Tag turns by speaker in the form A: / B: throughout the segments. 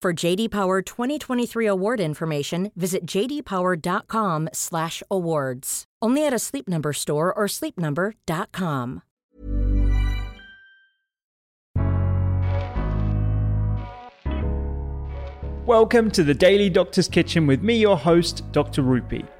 A: For JD Power 2023 award information, visit jdpower.com/awards. Only at a Sleep Number store or sleepnumber.com.
B: Welcome to the Daily Doctor's Kitchen with me, your host, Dr. Rupy.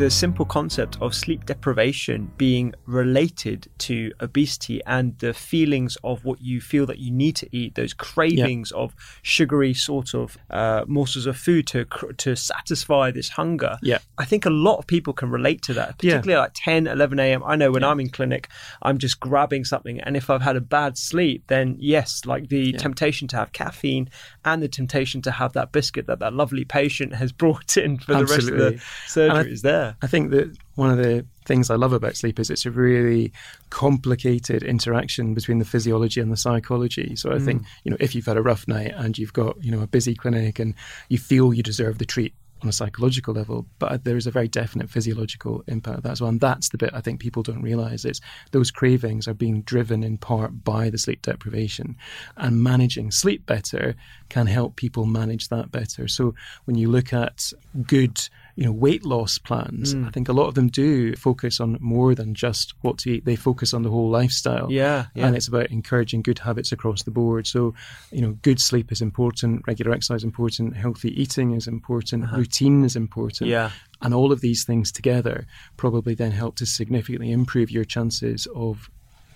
B: the simple concept of sleep deprivation being related to obesity and the feelings of what you feel that you need to eat, those cravings of sugary sort of uh, morsels of food to to satisfy this hunger.
C: Yeah.
B: I think a lot of people can relate to that,
C: Yeah.
B: particularly like 10, 11 a.m. I know when I'm in clinic, I'm just grabbing something. And if I've had a bad sleep, then yes, like the temptation to have caffeine and the temptation to have that biscuit that that lovely patient has brought in for the rest of the surgery is there.
C: I think that one of the things I love about sleep is it's a really complicated interaction between the physiology and the psychology. So I
B: Mm.
C: think, you know, if you've had a rough night and you've got, you know, a busy clinic and you feel you deserve the treat on a psychological level, but there is a very definite physiological impact of that as well. And that's the bit I think people don't realize. is those cravings are being driven in part by the sleep deprivation. And managing sleep better can help people manage that better. So when you look at good you know weight loss plans
B: Mm.
C: i think a lot of them do focus on more than just what to eat they focus on the whole lifestyle
B: Yeah, yeah.
C: and it's about encouraging good habits across the board so you know good sleep is important regular exercise is important healthy eating is important routine is important
B: Uh-huh. Yeah.
C: and all of these things together probably then help to significantly improve your chances of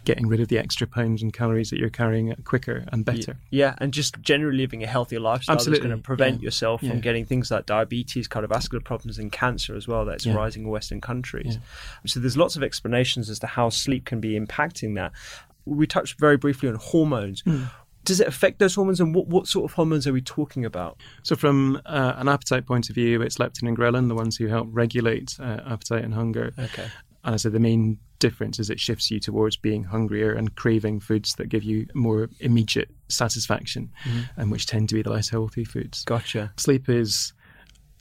C: getting rid of the extra pounds and calories that you're carrying quicker and better
B: Yeah, and just generally living a healthier lifestyle that's going to prevent
C: yeah,
B: yourself from
C: yeah.
B: getting things like diabetes, cardiovascular problems, and cancer as well. That's rising in Western countries. So there's lots of explanations as to how sleep can be impacting that. We touched very briefly on hormones.
C: Hmm.
B: Does it affect those hormones, and what, what sort of hormones are we talking about?
C: So, from uh, an appetite point of view, it's leptin and ghrelin, the ones who help regulate uh, appetite and hunger.
B: Okay.
C: And I said the main difference is it shifts you towards being hungrier and craving foods that give you more immediate satisfaction, and which tend to be the less healthy foods.
B: Gotcha.
C: Sleep is.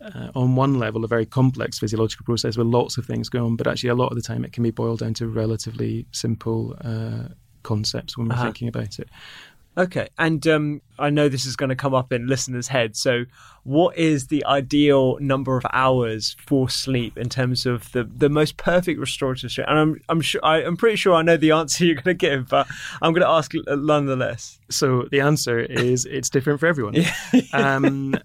C: Uh, on one level, a very complex physiological process with lots of things going on, but actually, a lot of the time, it can be boiled down to relatively simple uh, concepts when we're
B: Uh-huh.
C: thinking about it.
B: Okay, and um, I know this is going to come up in listeners' heads. So, what is the ideal number of hours for sleep in terms of the, the most perfect restorative sleep? And I'm I'm sure I, I'm pretty sure I know the answer you're going to give, but I'm going to ask nonetheless.
C: So the answer is it's different for everyone. um,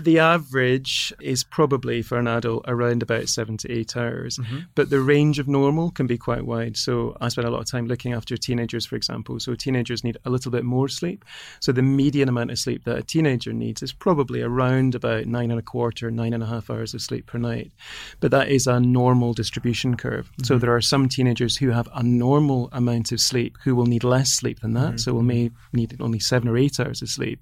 C: the average is probably for an adult around about seven to eight hours, but the range of normal can be quite wide. So I spend a lot of time looking after teenagers, for example. So teenagers need a little bit more sleep. So the median amount of sleep that a teenager needs is probably around about nine and a quarter, nine and a half hours of sleep per night. But that is a normal distribution curve. So mm-hmm. there are some teenagers who have a normal amount of sleep who will need less sleep than that. Mm-hmm. So will may need only seven or eight hours of sleep.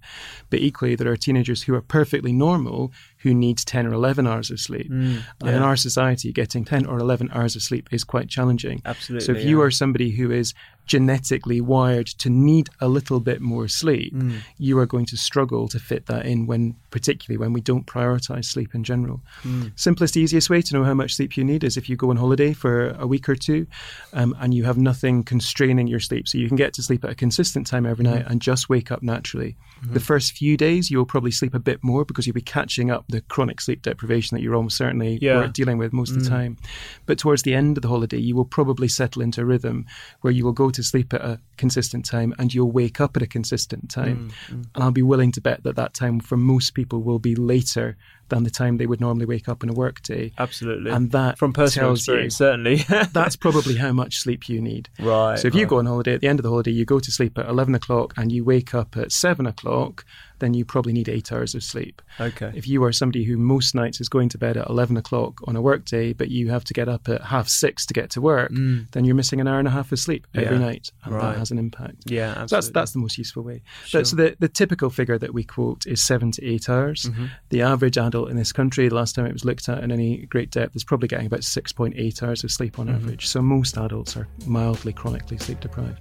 C: But equally, there are teenagers who are perfectly normal who needs 10 or 11 hours of sleep.
B: Mm,
C: And in our society, getting 10 or 11 hours of sleep is quite challenging.
B: Absolutely,
C: So if you are somebody who is genetically wired to need a little bit more sleep,
B: Mm.
C: you are going to struggle to fit that in when, particularly when we don't prioritize sleep in general.
B: Mm.
C: Simplest, easiest way to know how much sleep you need is if you go on holiday for a week or two um, and you have nothing constraining your sleep. So you can get to sleep at a consistent time every
B: Mm-hmm.
C: night and just wake up naturally. The first few days, you'll probably sleep a bit more because you'll be catching up the chronic sleep deprivation that you're almost certainly
B: Yeah.
C: dealing with most of the mm. time. But towards the end of the holiday, you will probably settle into a rhythm where you will go to sleep at a consistent time and you'll wake up at a consistent time. Mm, mm. And I'll be willing to bet that that time for most people will be later than the time they would normally wake up in a work day.
B: Absolutely.
C: And that
B: from personal
C: tells you-
B: experience, certainly.
C: That's probably how much sleep you need.
B: Right,
C: So if you go on holiday at the end of the holiday, you go to sleep at 11 o'clock and you wake up at 7 o'clock, then you probably need eight hours of sleep.
B: Okay.
C: If you are somebody who most nights is going to bed at 11 o'clock on a work day, but you have to get up at half six to get to work, then you're missing an hour and a half of sleep every
B: Mm. Yeah.
C: night. And
B: Right.
C: that has an impact.
B: Yeah,
C: So that's, that's the most useful way. But, so the, the typical figure that we quote is seven to eight hours.
B: Mm-hmm.
C: The average adult in this country, the last time it was looked at in any great depth, is probably getting about 6.8 hours of sleep on
B: Mm-hmm.
C: average. So most adults are mildly chronically sleep deprived.